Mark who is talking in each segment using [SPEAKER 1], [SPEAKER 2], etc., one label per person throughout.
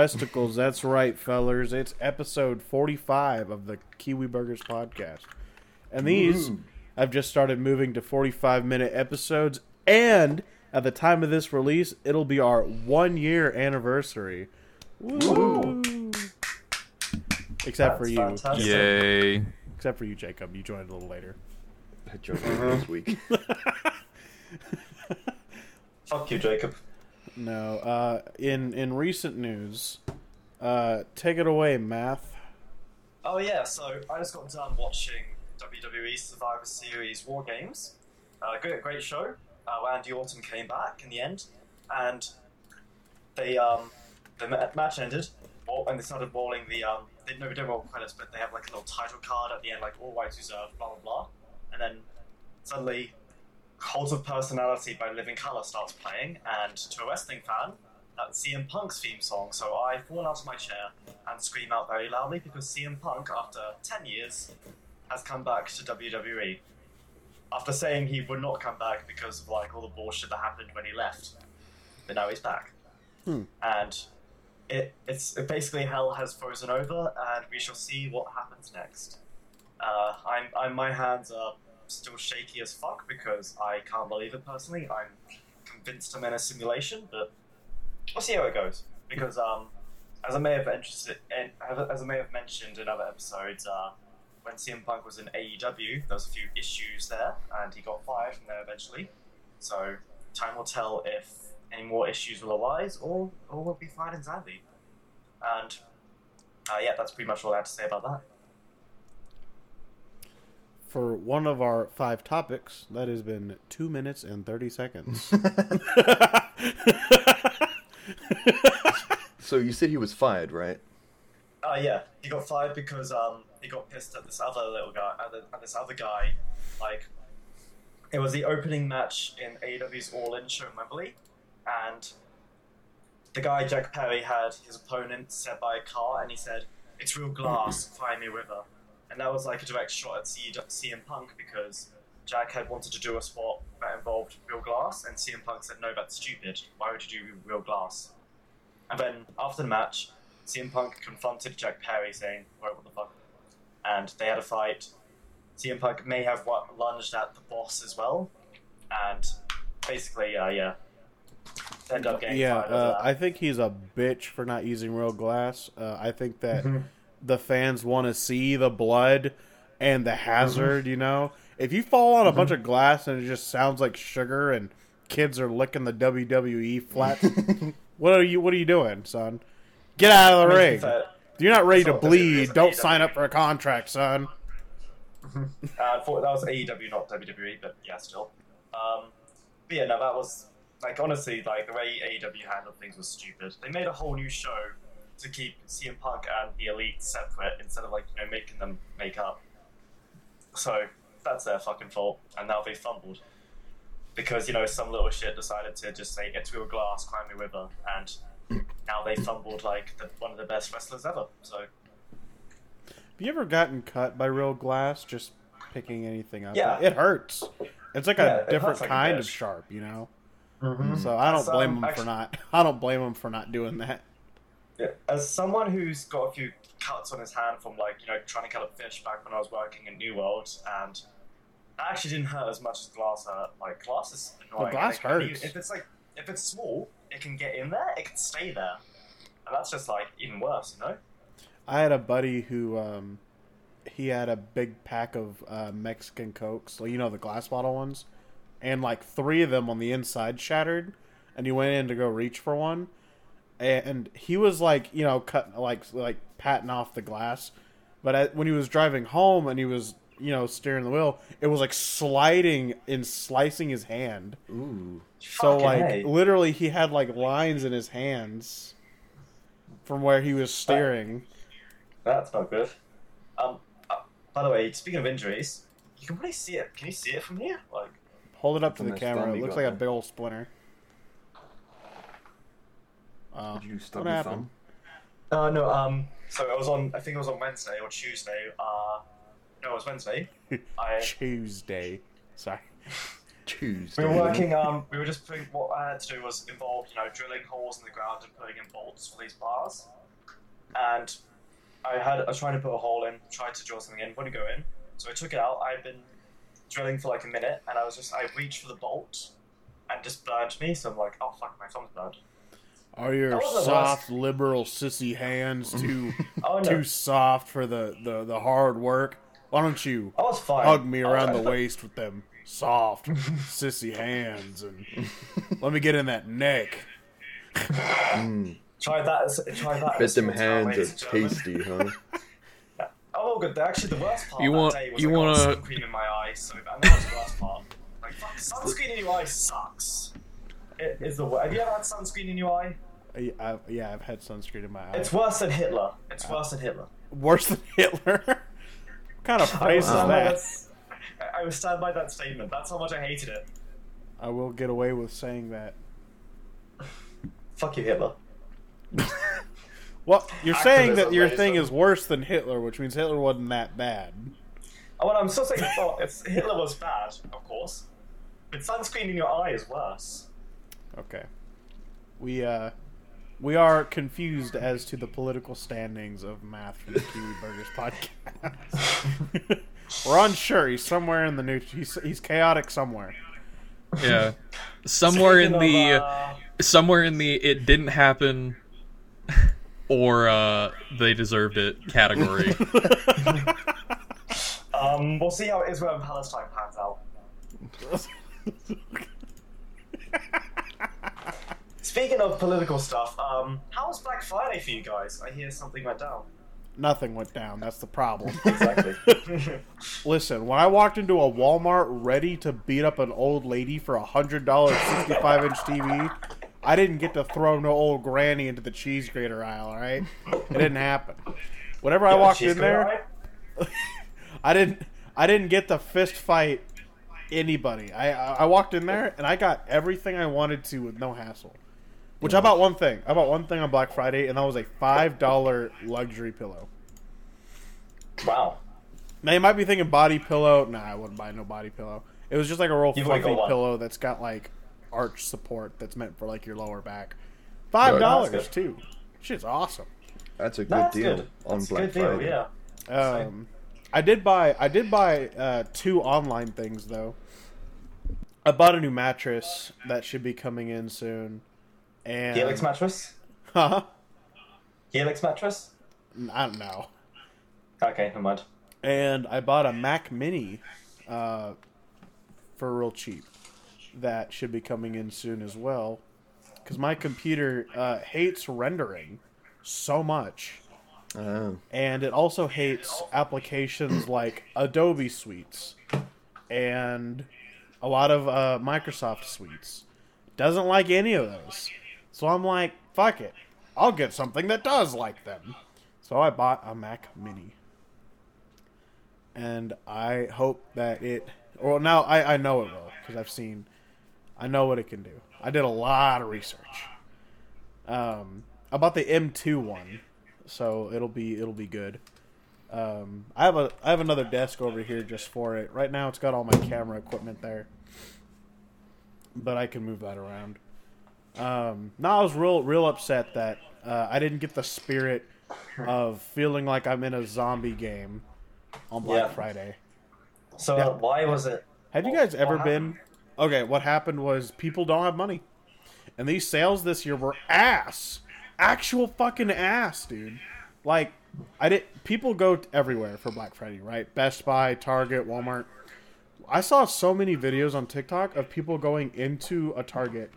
[SPEAKER 1] Testicles, that's right, fellers. It's episode 45 of the Kiwi Burgers podcast. And these I've just started moving to 45 minute episodes. And at the time of this release, it'll be our one year anniversary. Woo. Except for you.
[SPEAKER 2] fantastic.
[SPEAKER 3] Yay.
[SPEAKER 1] Except for you, Jacob. You joined a little later.
[SPEAKER 4] I joined you this week.
[SPEAKER 2] Fuck you, Jacob.
[SPEAKER 1] No. Uh, in in recent news, uh, take it away, math.
[SPEAKER 2] Oh yeah, so I just got done watching WWE Survivor Series War Games. Uh, great, great show. Uh, Randy Orton came back in the end, and they um the ma- match ended, and they started rolling the um they no, they don't roll credits, but they have like a little title card at the end, like all rights reserved, blah blah blah, and then suddenly Cult of Personality by Living Colour starts playing, and to a wrestling fan, that's CM Punk's theme song. So I fall out of my chair and scream out very loudly because CM Punk, after 10 years, has come back to WWE. After saying he would not come back because of like all the bullshit that happened when he left, but now he's back,
[SPEAKER 1] Hmm.
[SPEAKER 2] and it it's it basically hell has frozen over, and we shall see what happens next. Uh, I'm, I'm my hands are still shaky as fuck because I can't believe it personally. I'm convinced I'm in a simulation, but we'll see how it goes. Because um, as I may have interested, in, as I may have mentioned in other episodes, uh, when CM Punk was in AEW, there was a few issues there, and he got fired from there eventually. So time will tell if any more issues will arise, or or we'll be fine and dandy. And uh, yeah, that's pretty much all I have to say about that.
[SPEAKER 1] For one of our five topics, that has been two minutes and 30 seconds.
[SPEAKER 4] so you said he was fired, right?
[SPEAKER 2] Uh, yeah, he got fired because um, he got pissed at this other little guy, at, the, at this other guy. Like, it was the opening match in AEW's All In show in Wembley, and the guy Jack Perry had his opponent set by a car, and he said, "It's real glass, fly me river," and that was like a direct shot at C- CM Punk because Jack had wanted to do a spot that involved real glass, and CM Punk said, "No, that's stupid. Why would you do real glass?" And then after the match, CM Punk confronted Jack Perry, saying, "Wait, what the fuck?" And they had a fight. CM Punk may have lunged at the boss as well, and basically, uh, yeah, they ended up getting
[SPEAKER 1] yeah, uh. I think he's a bitch for not using real glass. Uh, I think that the fans want to see the blood and the hazard, you know? If you fall on a bunch of glass and it just sounds like sugar and kids are licking the WWE flats, what are you what are you doing, son? Get out of the
[SPEAKER 2] I mean,
[SPEAKER 1] ring.
[SPEAKER 2] fair,
[SPEAKER 1] you're not ready to bleed, don't
[SPEAKER 2] it's
[SPEAKER 1] sign up for a contract, son.
[SPEAKER 2] Uh, for, that was AEW, not WWE, but yeah, still. Um, but yeah, no, that was like honestly, like the way AEW handled things was stupid. They made a whole new show to keep CM Punk and the Elite separate instead of like you know making them make up. So that's their fucking fault, and now they fumbled because you know some little shit decided to just say get it's real glass, climb me river, and now they fumbled like the, one of the best wrestlers ever. So
[SPEAKER 1] Have you ever gotten cut by real glass just picking anything up?
[SPEAKER 2] Yeah.
[SPEAKER 1] It hurts. It's like
[SPEAKER 2] Yeah,
[SPEAKER 1] a different
[SPEAKER 2] hurts like a
[SPEAKER 1] kind of sharp, you know?
[SPEAKER 2] mm-hmm.
[SPEAKER 1] So I don't
[SPEAKER 2] That's,
[SPEAKER 1] blame
[SPEAKER 2] um,
[SPEAKER 1] him for not. I don't blame them for not doing that.
[SPEAKER 2] Yeah, as someone who's got a few cuts on his hand from like you know trying to cut a fish back when I was working in New World, and that actually didn't hurt as much as glass hurt. Like glass is annoying.
[SPEAKER 1] glass hurts.
[SPEAKER 2] If it's like if it's small, it can get in there, it can stay there, and that's just like even worse, you know.
[SPEAKER 1] I had a buddy who um, he had a big pack of uh, Mexican cokes, like you know the glass bottle ones, and like three of them on the inside shattered, and he went in to go reach for one, and he was like you know cutting like like patting off the glass, but at, when he was driving home and he was you know steering the wheel, it was like sliding and slicing his hand.
[SPEAKER 4] Ooh.
[SPEAKER 1] So
[SPEAKER 2] Fucking
[SPEAKER 1] like
[SPEAKER 2] A.
[SPEAKER 1] literally he had like lines in his hands from where he was steering.
[SPEAKER 2] That's not good. Um, uh, by the way, speaking of injuries, you can really see it. Can you see it from here? Like,
[SPEAKER 1] Hold it up to the camera. It looks
[SPEAKER 4] got
[SPEAKER 1] like a big old splinter. Uh,
[SPEAKER 4] Did you stub
[SPEAKER 1] what
[SPEAKER 4] your
[SPEAKER 1] happened?
[SPEAKER 4] thumb?
[SPEAKER 2] Uh, no, um, so I was on, I think it was on Wednesday or Tuesday, uh, no, it was Wednesday. I,
[SPEAKER 1] Tuesday. Sorry.
[SPEAKER 4] Tuesday.
[SPEAKER 2] We were working. Um, we were just putting. What I had to do was involve, you know, drilling holes in the ground and putting in bolts for these bars. And I had. I was trying to put a hole in, tried to drill something in, wouldn't go in. So I took it out. I'd been drilling for like a minute, and I was just. I reached for the bolt, and just burned me. So I'm like, oh fuck, my thumb's burned.
[SPEAKER 1] Are your
[SPEAKER 2] That wasn't
[SPEAKER 1] soft liberal sissy hands too
[SPEAKER 2] Oh no,
[SPEAKER 1] too soft for the, the, the hard work? Why don't you
[SPEAKER 2] I was fine.
[SPEAKER 1] hug me
[SPEAKER 2] I was-
[SPEAKER 1] around the waist with them soft sissy hands and let me get in that neck.
[SPEAKER 4] Mm,
[SPEAKER 2] Try that. Try that.
[SPEAKER 4] bet them
[SPEAKER 2] as well,
[SPEAKER 4] hands
[SPEAKER 2] ladies
[SPEAKER 4] are tasty, huh?
[SPEAKER 2] Oh, good. Actually, the worst part
[SPEAKER 3] You
[SPEAKER 2] of
[SPEAKER 3] want-
[SPEAKER 2] that day was
[SPEAKER 3] you
[SPEAKER 2] I got
[SPEAKER 3] wanna-
[SPEAKER 2] sun cream in my eyes. so and that was the worst part. Like, fuck, sunscreen in your eyes sucks. Is the worst. Have you ever had sunscreen in your eye?
[SPEAKER 1] I, I, yeah, I've had sunscreen in my eye.
[SPEAKER 2] It's worse than Hitler. It's uh, worse than Hitler.
[SPEAKER 1] worse than Hitler. what kind of phrase is that?
[SPEAKER 2] I will stand by that statement. That's how much I hated it.
[SPEAKER 1] I will get away with saying that.
[SPEAKER 2] Fuck you, Hitler.
[SPEAKER 1] Well, you're saying that your thing is worse than Hitler, which means Hitler wasn't that bad.
[SPEAKER 2] Oh, well, I'm still saying well, it's, Hitler was bad, of course. But sunscreen in your eye is worse.
[SPEAKER 1] Okay. We uh we are confused as to the political standings of math from the Kiwi Burgers podcast. We're unsure. He's somewhere in the new. He's he's chaotic somewhere.
[SPEAKER 3] Yeah. Somewhere in the
[SPEAKER 2] of, uh,
[SPEAKER 3] somewhere in the it didn't happen or uh they deserved it category.
[SPEAKER 2] um, we'll see how Israel and Palestine pans out. Speaking of political stuff, um, how was Black Friday for you guys? I hear something went down.
[SPEAKER 1] Nothing went down. That's the problem.
[SPEAKER 2] Exactly.
[SPEAKER 1] Listen, when I walked into a Walmart ready to beat up an old lady for a hundred dollar sixty five inch TV, I didn't get to throw no old granny into the cheese grater aisle. All right, it didn't happen. Whenever I walked in there, I didn't. I didn't get to fist fight anybody. I I walked in there and I got everything I wanted to with no hassle. Which I bought one thing. I bought one thing on Black Friday, and that was a five dollar luxury pillow.
[SPEAKER 2] Wow.
[SPEAKER 1] Now you might be thinking body pillow. Nah, I wouldn't buy no body pillow. It was just like a real
[SPEAKER 2] You've
[SPEAKER 1] fluffy pillow that's got like arch support that's meant for like your lower back. Five dollars
[SPEAKER 2] That's
[SPEAKER 1] too. Shit's awesome.
[SPEAKER 4] That's a good
[SPEAKER 2] No, that's
[SPEAKER 4] deal
[SPEAKER 2] good.
[SPEAKER 4] on
[SPEAKER 2] That's
[SPEAKER 4] Black
[SPEAKER 2] good deal,
[SPEAKER 4] Friday.
[SPEAKER 2] yeah.
[SPEAKER 1] Um, I did buy I did buy uh, two online things though. I bought a new mattress that should be coming in soon, and
[SPEAKER 2] Helix mattress?
[SPEAKER 1] huh?
[SPEAKER 2] Helix mattress?
[SPEAKER 1] I don't know.
[SPEAKER 2] Okay, never mind.
[SPEAKER 1] and I bought a Mac Mini uh, for real cheap. That should be coming in soon as well, because my computer uh, hates rendering so much,
[SPEAKER 4] Oh.
[SPEAKER 1] and it also hates applications like Adobe Suites and a lot of uh, Microsoft Suites. Doesn't like any of those, so I'm like, fuck it, I'll get something that does like them. So I bought a Mac Mini and I hope that it. Well, now I, I know it will because I've seen, I know what it can do. I did a lot of research. Um, about the M2 one, so it'll be it'll be good. Um, I have a I have another desk over here just for it. Right now, it's got all my camera equipment there, but I can move that around. Um, no, I was real real upset that uh, I didn't get the spirit of feeling like I'm in a zombie game on Black
[SPEAKER 2] Yeah.
[SPEAKER 1] Friday.
[SPEAKER 2] So, uh, why was it?
[SPEAKER 1] Have you guys ever been? Okay, what happened was people don't have money, and these sales this year were ass, actual fucking ass, dude. Like, I did. People go everywhere for Black Friday, right? Best Buy, Target, Walmart. I saw so many videos on TikTok of people going into a Target,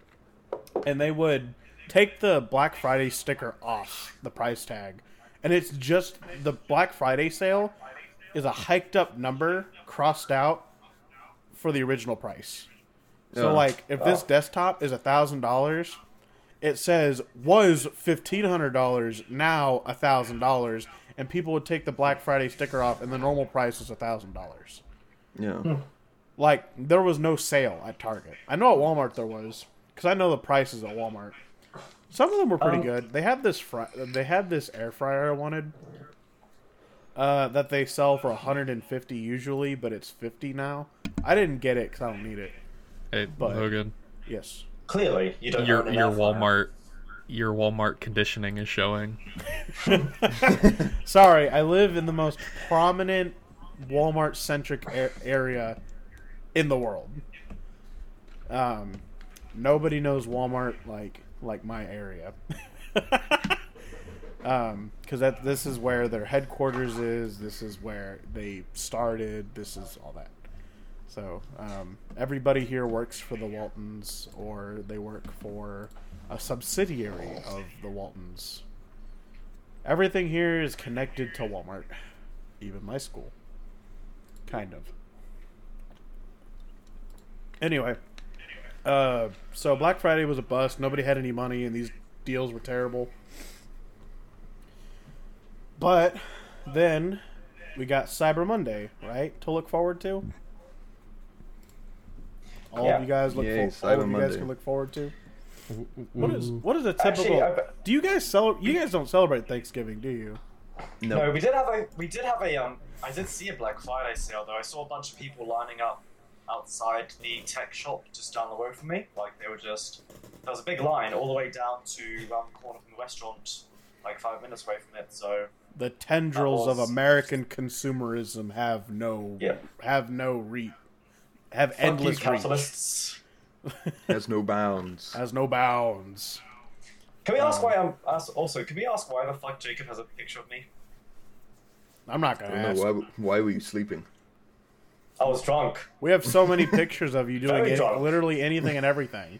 [SPEAKER 1] and they would take the Black Friday sticker off the price tag, and it's just the Black Friday sale is a hiked up number crossed out for the original price. So
[SPEAKER 4] Yeah.
[SPEAKER 1] like if this
[SPEAKER 2] Oh.
[SPEAKER 1] desktop is a thousand dollars, it says was fifteen hundred dollars, now a thousand dollars, and people would take the Black Friday sticker off, and the normal price is a thousand dollars.
[SPEAKER 4] Yeah. Hmm.
[SPEAKER 1] Like there was no sale at Target. I know at Walmart there was because I know the prices at Walmart. Some of them were pretty
[SPEAKER 2] Um,
[SPEAKER 1] good. They had this fry- they had this air fryer I wanted. Uh, that they sell for 150 usually, but it's 50 now. I didn't get it because I don't need it.
[SPEAKER 3] Hey,
[SPEAKER 1] But-
[SPEAKER 3] Logan,
[SPEAKER 1] Yes.
[SPEAKER 2] Clearly, you don't.
[SPEAKER 3] your your
[SPEAKER 2] air fryer.
[SPEAKER 3] Walmart your Walmart conditioning is showing.
[SPEAKER 1] Sorry, I live in the most prominent Walmart centric a- area in the world. Um, nobody knows Walmart like like my area. um, because that this is where their headquarters is. This is where they started. This is all that. So um, everybody here works for the Waltons, or they work for a subsidiary of the Waltons. Everything here is connected to Walmart, even my school. Kind of. Anyway, uh, so Black Friday was a bust. Nobody had any money, and these deals were terrible. But then we got Cyber Monday, right, to look forward to. All
[SPEAKER 2] Yeah.
[SPEAKER 1] of you guys look.
[SPEAKER 4] Yay,
[SPEAKER 1] For- all of
[SPEAKER 4] Cyber
[SPEAKER 1] you guys can look forward to. What is what is a typical?
[SPEAKER 2] I-
[SPEAKER 1] do you guys cel- You guys don't celebrate Thanksgiving, do you?
[SPEAKER 2] No, we did have a we did have a um I did see a Black Friday sale though. I saw a bunch of people lining up outside the tech shop just down the road from me. Like they were just there was a big line all the way down to around the corner from the restaurant, like five minutes away from it. So
[SPEAKER 1] The tendrils of American consumerism have no
[SPEAKER 2] Yeah.
[SPEAKER 1] have no re have
[SPEAKER 2] fuck you,
[SPEAKER 1] endless reach.
[SPEAKER 2] capitalists.
[SPEAKER 4] Has no bounds.
[SPEAKER 1] Has no bounds.
[SPEAKER 2] Can we ask
[SPEAKER 1] Um,
[SPEAKER 2] why I'm ask, also? Can we ask why the fuck Jacob has a picture of me?
[SPEAKER 1] I'm not gonna ask.
[SPEAKER 4] know, why, why were you sleeping?
[SPEAKER 2] I was drunk.
[SPEAKER 1] We have so many pictures of you doing it, literally anything and everything.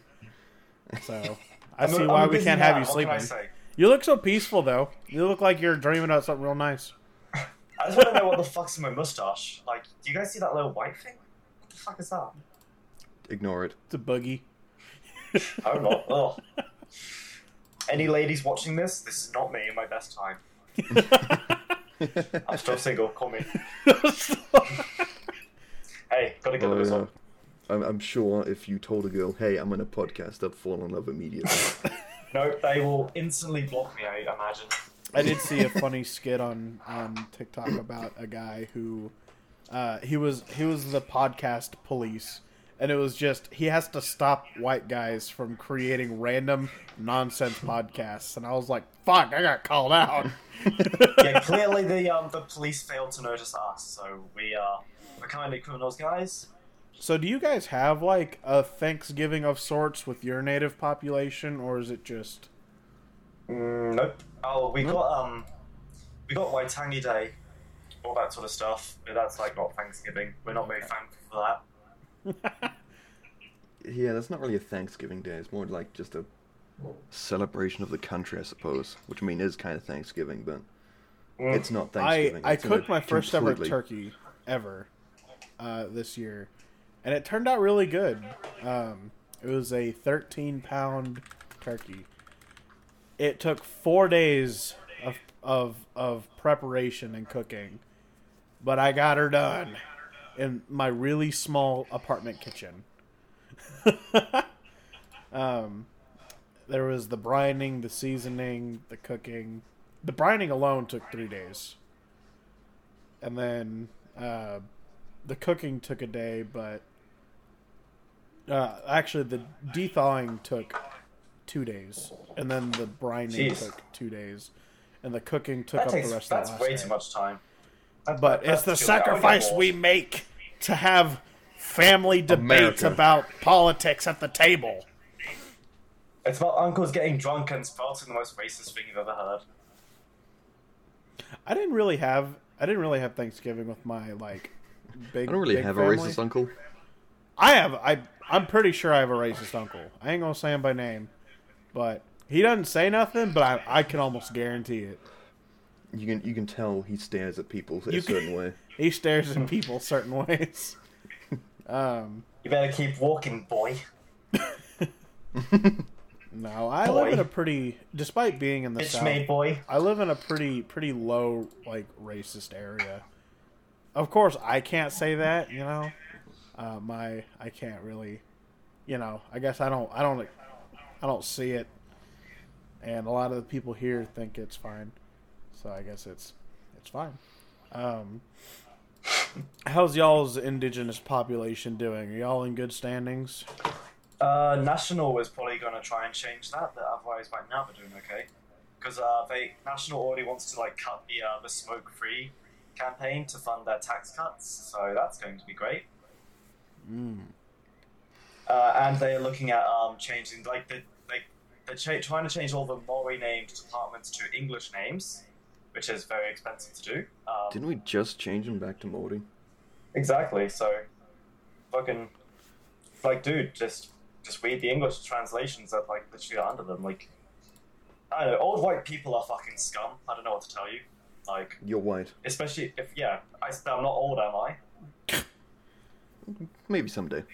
[SPEAKER 1] So I
[SPEAKER 2] I'm a-
[SPEAKER 1] see why we can't
[SPEAKER 2] man,
[SPEAKER 1] have you
[SPEAKER 2] what can I
[SPEAKER 1] sleeping. You look so peaceful though. You look like you're dreaming about something real nice.
[SPEAKER 2] I just want to know what the fuck's in my mustache. Like, do you guys see that little white thing? What the fuck is that?
[SPEAKER 4] Ignore it.
[SPEAKER 1] It's a boogie.
[SPEAKER 2] Oh god. Ugh. Any ladies watching this? This is not me in my best time. I'm still single. Call me. Hey, gotta get
[SPEAKER 4] Oh,
[SPEAKER 2] this
[SPEAKER 4] yeah.
[SPEAKER 2] on.
[SPEAKER 4] I'm, I'm sure if you told a girl, hey, I'm in a podcast, they'd fall in love immediately.
[SPEAKER 2] No, they will instantly block me. I imagine.
[SPEAKER 1] I did see a funny skit on on TikTok about a guy who uh, he was he was the podcast police, and it was just he has to stop white guys from creating random nonsense podcasts, and I was like, "Fuck, I got called out."
[SPEAKER 2] Yeah, clearly the um the police failed to notice us, so we uh we're kind of criminals, guys.
[SPEAKER 1] so, do you guys have like a Thanksgiving of sorts with your native population, or is it just?
[SPEAKER 2] Mm, nope. Oh, we got um, we got Waitangi Day, all that sort of stuff. But that's like not Thanksgiving. We're not very thankful for that.
[SPEAKER 4] yeah, that's not really a Thanksgiving day. It's more like just a celebration of the country, I suppose. Which I mean is kind of Thanksgiving, but
[SPEAKER 2] Mm.
[SPEAKER 4] it's not Thanksgiving.
[SPEAKER 1] I
[SPEAKER 4] It's in a
[SPEAKER 1] cooked my first ever turkey ever uh, this year, and it turned out really good. Um, it was a 13 pound turkey. It took four days of of of preparation and cooking, but I got her done in my really small apartment kitchen. um, there was the brining, the seasoning, the cooking. The brining alone took three days, and then uh, the cooking took a day. But uh, actually, the thawing took two days, and then the brining
[SPEAKER 2] Jeez.
[SPEAKER 1] took two days, and the cooking took
[SPEAKER 2] That
[SPEAKER 1] up
[SPEAKER 2] takes
[SPEAKER 1] the rest
[SPEAKER 2] that's
[SPEAKER 1] of the last
[SPEAKER 2] way
[SPEAKER 1] day.
[SPEAKER 2] too much time. That-
[SPEAKER 1] But
[SPEAKER 2] that-
[SPEAKER 1] it's the
[SPEAKER 2] that's too- I would get
[SPEAKER 1] sacrifice we make to have family debates
[SPEAKER 3] America.
[SPEAKER 1] about politics at the table.
[SPEAKER 2] It's about uncles getting drunk and spouting the most racist thing you've ever heard.
[SPEAKER 1] I didn't really have I didn't really have Thanksgiving with my like big.
[SPEAKER 4] I don't really have
[SPEAKER 1] family.
[SPEAKER 4] a racist uncle.
[SPEAKER 1] I have I I'm pretty sure I have a racist uncle. I ain't gonna say him by name, but he doesn't say nothing. But I I can almost guarantee it.
[SPEAKER 4] You can you can tell he stares at people a
[SPEAKER 1] You can-
[SPEAKER 4] certain way.
[SPEAKER 1] He stares at people certain ways. Um,
[SPEAKER 2] You better keep walking, boy.
[SPEAKER 1] no, I
[SPEAKER 2] Boy.
[SPEAKER 1] live in a pretty, despite being in the
[SPEAKER 2] Bitch
[SPEAKER 1] south,
[SPEAKER 2] made boy.
[SPEAKER 1] I live in a pretty pretty low like racist area. Of course, I can't say that. You know, uh, my I can't really. You know, I guess I don't I don't I don't see it, and a lot of the people here think it's fine. So I guess it's it's fine. Um, How's y'all's indigenous population doing? Are y'all in good standings?
[SPEAKER 2] Uh, National is probably going to try and change that, but otherwise, right now they're doing okay. Because uh, they National already wants to like cut the uh, the smoke free campaign to fund their tax cuts, so that's going to be great.
[SPEAKER 1] Mm.
[SPEAKER 2] Uh, and they're looking at um, changing like the like they're cha- trying to change all the Maori named departments to English names, which is very expensive to do. Um,
[SPEAKER 4] Didn't we just change them back to Maori?
[SPEAKER 2] Exactly. So, fucking, like, dude, just just read the English translations that like literally are under them. Like, I don't know. Old white people are fucking scum. I don't know what to tell you. Like,
[SPEAKER 4] You're white.
[SPEAKER 2] especially if yeah, I, I'm not old, am I?
[SPEAKER 4] Maybe someday.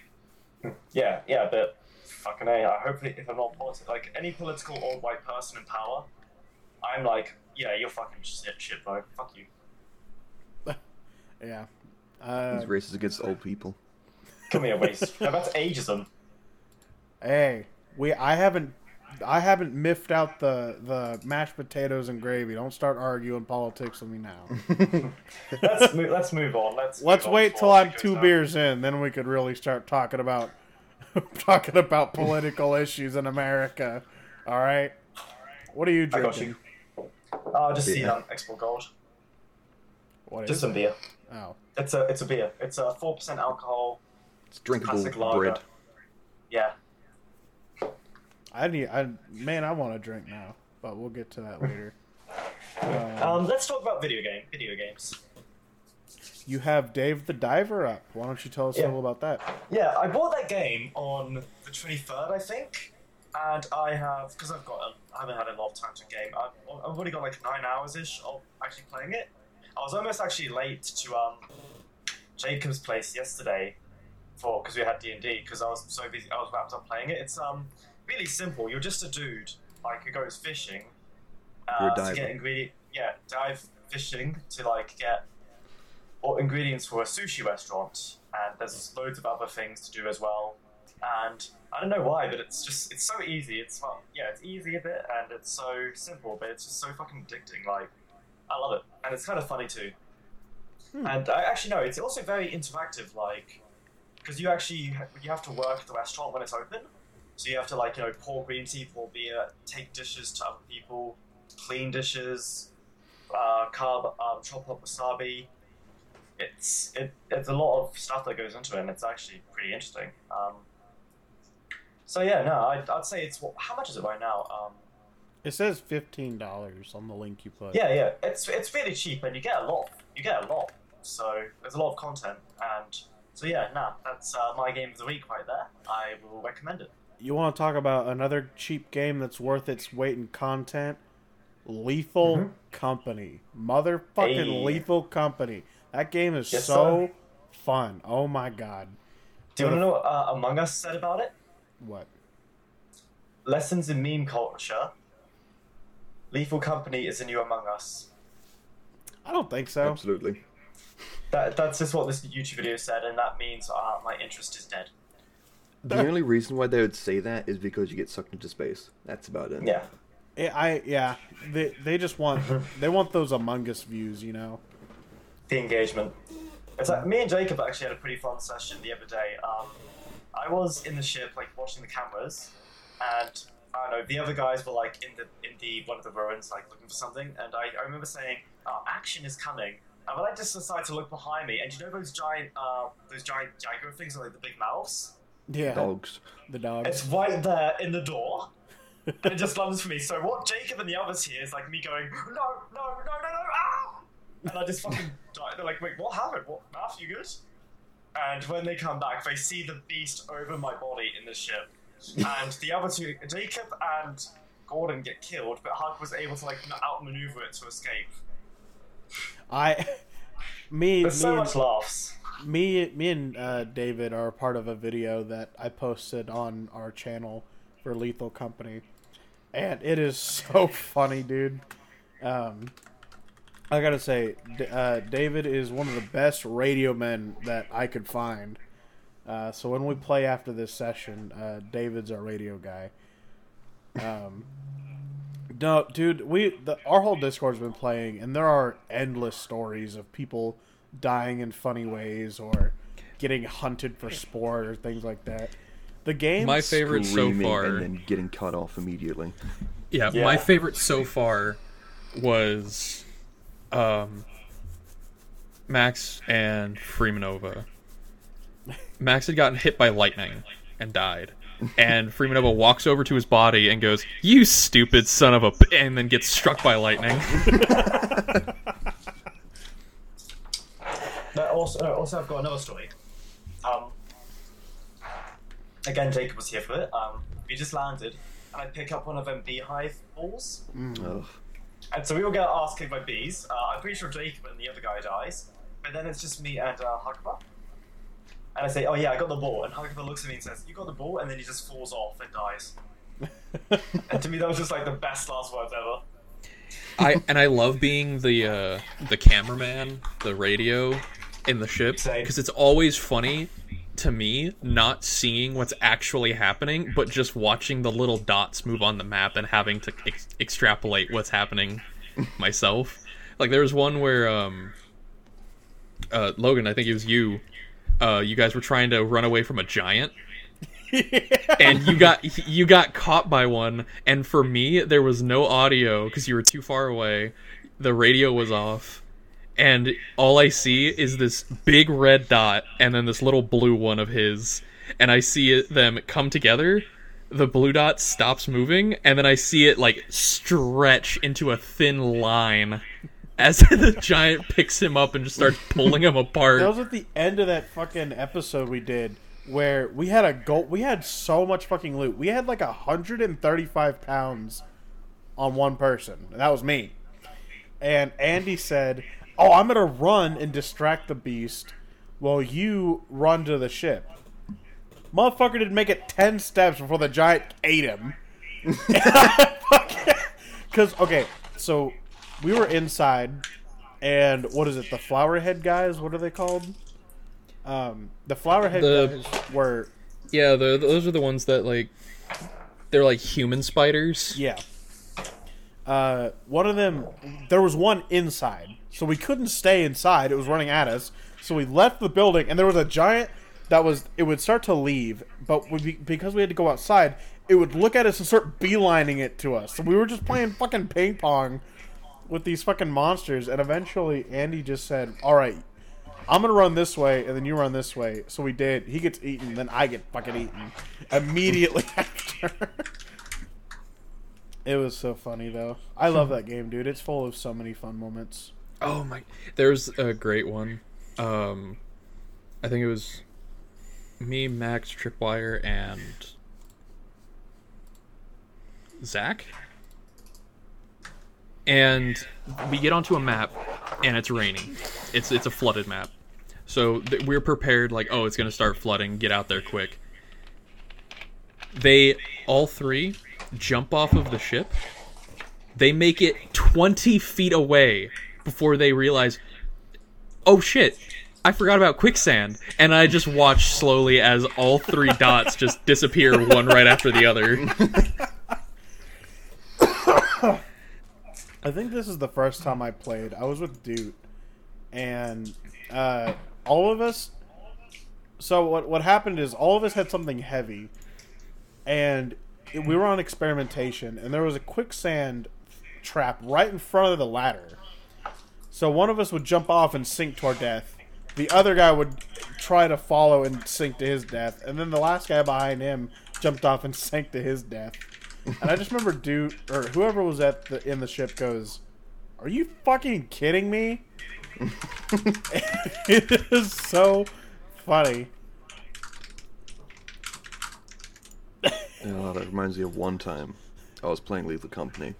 [SPEAKER 2] Yeah, yeah, but fucking a. I hope if I'm not political, like any political old white person in power, I'm like, yeah, you're fucking shit, shit, bro. Fuck you.
[SPEAKER 1] Yeah. Uh,
[SPEAKER 4] He's racist against old people.
[SPEAKER 2] Come here, waste. Now that's ageism.
[SPEAKER 1] hey, we I haven't I haven't miffed out the the mashed potatoes and gravy. Don't start arguing politics with me now.
[SPEAKER 2] Let's move. Let's move on. Let's.
[SPEAKER 1] Let's
[SPEAKER 2] move on
[SPEAKER 1] wait
[SPEAKER 2] before
[SPEAKER 1] till I'm two
[SPEAKER 2] down.
[SPEAKER 1] beers in, then we could really start talking about talking about political issues in America. All right. What are you
[SPEAKER 2] I got
[SPEAKER 1] drinking?
[SPEAKER 2] you. Uh, just see
[SPEAKER 4] Beer.
[SPEAKER 2] um, Export Gold.
[SPEAKER 1] What
[SPEAKER 2] Just
[SPEAKER 1] is
[SPEAKER 2] some beer.
[SPEAKER 1] it? Oh.
[SPEAKER 2] It's a it's a beer. It's a four percent alcohol.
[SPEAKER 4] It's drinkable
[SPEAKER 2] Classic lager.
[SPEAKER 4] bread.
[SPEAKER 2] Yeah.
[SPEAKER 1] I need I man, I want to drink now, but we'll get to that later. Um,
[SPEAKER 2] Um, let's talk about video game video games.
[SPEAKER 1] you have Dave the Diver up. Why don't you tell us a little about that?
[SPEAKER 2] Yeah, I bought that game on the twenty third, I think, and I have because I've got a, I haven't had a lot of time to game. I've, I've already got like nine hours ish of actually playing it. I was almost actually late to um Jacob's place yesterday for because we had D and D because I was so busy. I was wrapped up playing it. It's um really simple. You're just a dude like who goes fishing uh, to get ingredient. Yeah, dive fishing to like get or ingredients for a sushi restaurant, and there's loads of other things to do as well. And I don't know why, but it's just it's so easy. It's well, yeah, it's easy a bit, and it's so simple, but it's just so fucking addicting. Like I love it, and it's kind of funny too.
[SPEAKER 1] Hmm.
[SPEAKER 2] And I actually no, it's also very interactive. Like because you actually you have to work at the restaurant when it's open, so you have to like you know pour green tea, pour beer, take dishes to other people, clean dishes, uh, carb, um, chop up wasabi. It's it, it's a lot of stuff that goes into it, and it's actually pretty interesting. Um, so yeah, no, I'd, I'd say it's what, how much is it right now? Um,
[SPEAKER 1] It says fifteen dollars on the link you put.
[SPEAKER 2] yeah, yeah, it's it's really cheap, and you get a lot. You get a lot. So there's a lot of content, and so yeah, nah, that's uh, my game of the week right there. I will recommend it.
[SPEAKER 1] You want to talk about another cheap game that's worth its weight in content? Lethal
[SPEAKER 2] Mhm.
[SPEAKER 1] Company. Motherfucking
[SPEAKER 2] Hey.
[SPEAKER 1] Lethal Company. That game is
[SPEAKER 2] Yes,
[SPEAKER 1] so
[SPEAKER 2] sir.
[SPEAKER 1] fun. Oh my god.
[SPEAKER 2] Do you want to know what uh, Among Us said about it?
[SPEAKER 1] What?
[SPEAKER 2] Lessons in meme culture. Lethal Company is a new Among Us.
[SPEAKER 1] I don't think so.
[SPEAKER 4] Absolutely.
[SPEAKER 2] That, that's just what this YouTube video said, and that means uh, my interest is dead.
[SPEAKER 4] The only reason why they would say that is because you get sucked into space. That's about it.
[SPEAKER 2] Yeah.
[SPEAKER 1] I, I yeah. They they just want they want those Among Us views, you know.
[SPEAKER 2] the engagement. It's like me and Jacob actually had a pretty fun session the other day. Um, I was in the ship, like watching the cameras, and I don't know. The other guys were like in the in the one of the ruins, like looking for something. And I, I remember saying, oh, "Action is coming." And when I just decided to look behind me, and you know those giant, uh, those giant Jaguar things, with, like the big mouths.
[SPEAKER 1] Yeah.
[SPEAKER 4] Dogs.
[SPEAKER 1] The dogs.
[SPEAKER 2] It's right there in the door. and it just runs for me. So what Jacob and the others hear is like me going, no, no, no, no, no, ah! And I just fucking die. They're like, wait, what happened? What, Math, you good? And when they come back, they see the beast over my body in the ship. And the other two, Jacob and Gordon get killed, but Huck was able to like outmaneuver it to escape.
[SPEAKER 1] I me
[SPEAKER 2] There's
[SPEAKER 1] me
[SPEAKER 2] so
[SPEAKER 1] and-
[SPEAKER 2] much laughs.
[SPEAKER 1] Me me and uh, David are part of a video that I posted on our channel for Lethal Company, and it is so funny, dude. Um, I gotta say, uh, David is one of the best radio men that I could find. Uh, so when we play after this session, uh, David's our radio guy. Um, no, dude, we the, our whole Discord's been playing, and there are endless stories of people dying in funny ways or getting hunted for sport or things like that. The game,
[SPEAKER 3] My favorite so far.
[SPEAKER 4] and then getting cut off immediately.
[SPEAKER 3] Yeah,
[SPEAKER 2] Yeah.
[SPEAKER 3] my favorite so far was um, Max and Freemanova. Max had gotten hit by lightning and died. And Freemanova walks over to his body and goes, "You stupid son of a," and then gets struck by lightning.
[SPEAKER 2] But also, uh, also, I've got another story. Um, again, Jacob was here for it. Um, we just landed, and I pick up one of them beehive balls,
[SPEAKER 4] Ugh.
[SPEAKER 2] and so we all get asked kicked by bees. Uh, I'm pretty sure Jacob and the other guy dies, but then it's just me and uh, Hakuba. And I say, "Oh yeah, I got the ball," and Hakuba looks at me and says, "You got the ball," and then he just falls off and dies. and to me, that was just like the best last words ever.
[SPEAKER 3] I and I love being the uh, the cameraman, the radio in the ship because it's always funny to me not seeing what's actually happening, but just watching the little dots move on the map and having to ex- extrapolate what's happening myself. Like there was one where um, uh, Logan, I think it was you. Uh, you guys were trying to run away from a giant and you got you got caught by one and for me there was no audio because you were too far away the radio was off and all i see is this big red dot and then this little blue one of his and i see it, them come together the blue dot stops moving and then i see it like stretch into a thin line as the giant picks him up and just starts pulling him apart
[SPEAKER 1] That was at the end of that fucking episode we did where we had a gold. We had so much fucking loot. We had like hundred and thirty-five pounds on one person, and that was me. And Andy said, "Oh, I'm gonna run and distract the beast, while you run to the ship." Motherfucker didn't make it ten steps before the giant ate him. Because okay, so we were inside, and what is it? The flowerhead guys? What are they called? Um, the flowerhead
[SPEAKER 3] The-
[SPEAKER 1] guys were
[SPEAKER 3] yeah the, those are the ones that like they're like human spiders
[SPEAKER 1] yeah. Uh, one of them, there was one inside, so we couldn't stay inside. It was running at us, so we left the building, and there was a giant that was. It would start to leave, but we, because we had to go outside, it would look at us and start beelining it to us. So we were just playing fucking ping pong with these fucking monsters, and eventually Andy just said, "All right, I'm gonna run this way, and then you run this way." So we did. He gets eaten, then I get fucking eaten immediately after. it was so funny though. I love that game, dude. It's full of so many fun moments.
[SPEAKER 3] Oh my! There's a great one. Um, I think it was me, Max, Tripwire, and Zach. And we get onto a map, and it's raining. It's it's a flooded map, so th- we're prepared. Like, oh, it's gonna start flooding. Get out there quick. They all three jump off of the ship they make it 20 feet away before they realize, oh shit, I forgot about quicksand. And I just watch slowly as all three dots just disappear one right after the other.
[SPEAKER 1] I think this is the first time I played. I was with Dude, and uh, all of us. So what what happened is all of us had something heavy, and we were on experimentation, and there was a quicksand trap right in front of the ladder. So one of us would jump off and sink to our death. The other guy would try to follow and sink to his death, and then the last guy behind him jumped off and sank to his death. And I just remember dude or whoever was at the in the ship goes, "Are you fucking kidding me?" it is so funny.
[SPEAKER 4] Oh, that reminds me of one time I was playing Lethal Company.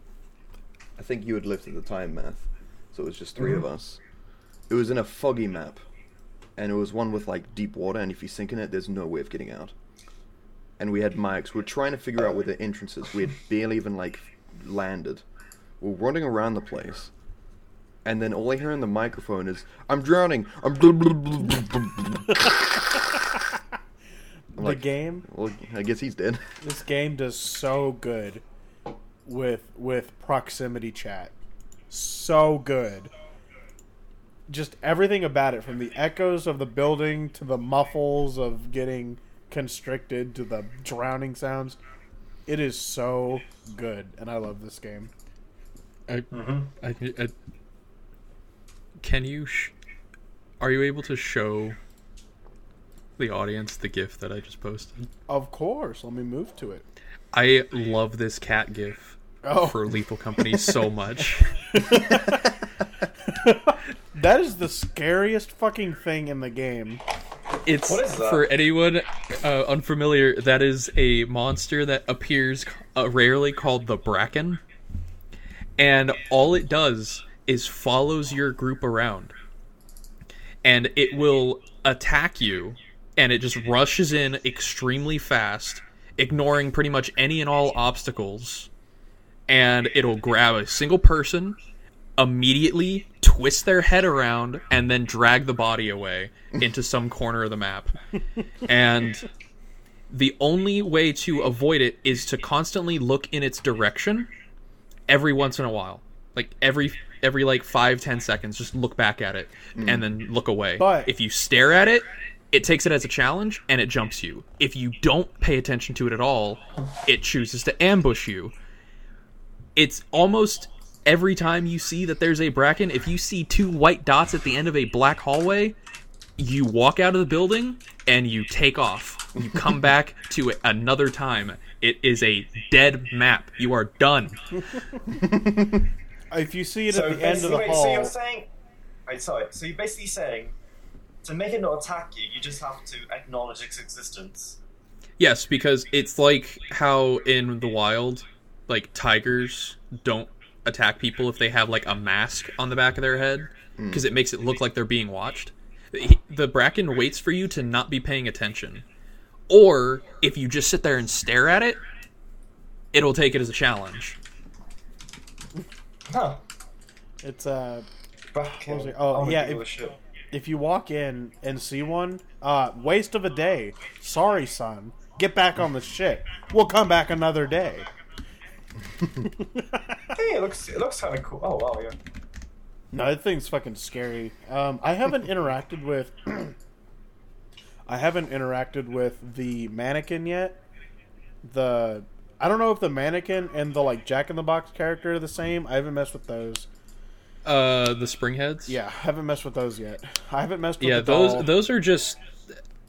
[SPEAKER 4] I think you had lived at the time, Math. So it was just 3 of mm-hmm. us. It was in a foggy map, and it was one with like deep water, and if you sink in it, there's no way of getting out. And we had mics. We are trying to figure out where the entrances. We had barely even like landed. We're running around the place, and then all I hear in the microphone is, "I'm drowning. I'm." I'm
[SPEAKER 1] the
[SPEAKER 4] like,
[SPEAKER 1] game,
[SPEAKER 4] well, I guess he's dead.
[SPEAKER 1] this game does so good with with proximity chat. So good. just everything about it, from the echoes of the building to the muffles of getting constricted to the drowning sounds. It is so good, and I love this game.
[SPEAKER 3] I,
[SPEAKER 2] Mm-hmm.
[SPEAKER 3] I, I, can you? Sh- are you able to show the audience the GIF that I just posted?
[SPEAKER 1] Of course, let me move to it.
[SPEAKER 3] I love this cat GIF
[SPEAKER 1] Oh.
[SPEAKER 3] for Lethal Company so much.
[SPEAKER 1] That is the scariest fucking thing in the game.
[SPEAKER 3] It's
[SPEAKER 2] What is that?
[SPEAKER 3] for anyone uh, unfamiliar. That is a monster that appears uh, rarely called the Bracken, and all it does is follows your group around, and it will attack you, and it just rushes in extremely fast, ignoring pretty much any and all obstacles, and it'll grab a single person immediately twist their head around and then drag the body away into some corner of the map. And the only way to avoid it is to constantly look in its direction every once in a while. Like every every like five, ten seconds, just look back at it mm. and then look away.
[SPEAKER 1] But-
[SPEAKER 3] if you stare at it, it takes it as a challenge and it jumps you. If you don't pay attention to it at all, it chooses to ambush you it's almost every time you see that there's a bracken if you see two white dots at the end of a black hallway you walk out of the building and you take off. You come back to it another time. It is a dead map. You are done.
[SPEAKER 1] If you see it
[SPEAKER 2] So
[SPEAKER 1] at the end of the
[SPEAKER 2] wait, so
[SPEAKER 1] hall,
[SPEAKER 2] you're saying, wait, sorry. So you're basically saying, to make it not attack you, you just have to acknowledge its existence.
[SPEAKER 3] yes because it's like how in the wild like tigers don't attack people if they have like a mask on the back of their head because it makes it look like they're being watched He- the bracken waits for you to not be paying attention or if you just sit there and stare at it it'll take it as a challenge
[SPEAKER 2] Huh.
[SPEAKER 1] it's uh,
[SPEAKER 2] Back
[SPEAKER 1] What it? Oh,
[SPEAKER 2] I'm
[SPEAKER 1] yeah, if- if you walk in and see one, uh, waste of a day. Sorry, son. Get back on the shit. We'll come back another day.
[SPEAKER 2] Hey, it looks it looks kind of cool. Oh wow, yeah.
[SPEAKER 1] No, that thing's fucking scary. Um, I haven't interacted with. I haven't interacted with the mannequin yet. The I don't know if the mannequin and the like Jack in the Box character are the same. I haven't messed with those.
[SPEAKER 3] uh the springheads
[SPEAKER 1] Yeah, I haven't messed with those yet. I haven't messed with
[SPEAKER 3] yeah
[SPEAKER 1] the
[SPEAKER 3] those
[SPEAKER 1] doll.
[SPEAKER 3] those are just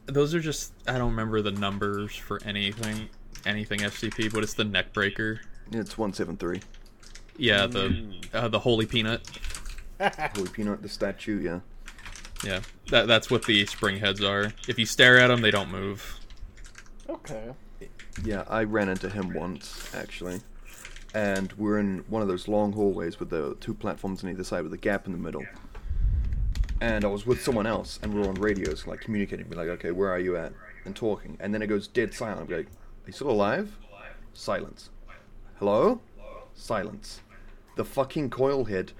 [SPEAKER 3] those are just i don't remember the numbers for anything anything SCP but it's the neck breaker
[SPEAKER 4] It's one seven three.
[SPEAKER 3] yeah the
[SPEAKER 1] Mm.
[SPEAKER 3] uh, the holy peanut
[SPEAKER 4] Holy peanut, the statue. Yeah.
[SPEAKER 3] Yeah, that, that's what the spring heads are. If you stare at them, they don't move.
[SPEAKER 1] Okay.
[SPEAKER 4] Yeah, I ran into him once actually, and we're in one of those long hallways with the two platforms on either side with a gap in the middle. And I was with someone else, and we are on radios, like communicating, be like, "Okay, where are you at?" and talking. And then it goes dead silent. I'm like, "Are you still alive?" Silence. Hello? Silence. The fucking coil head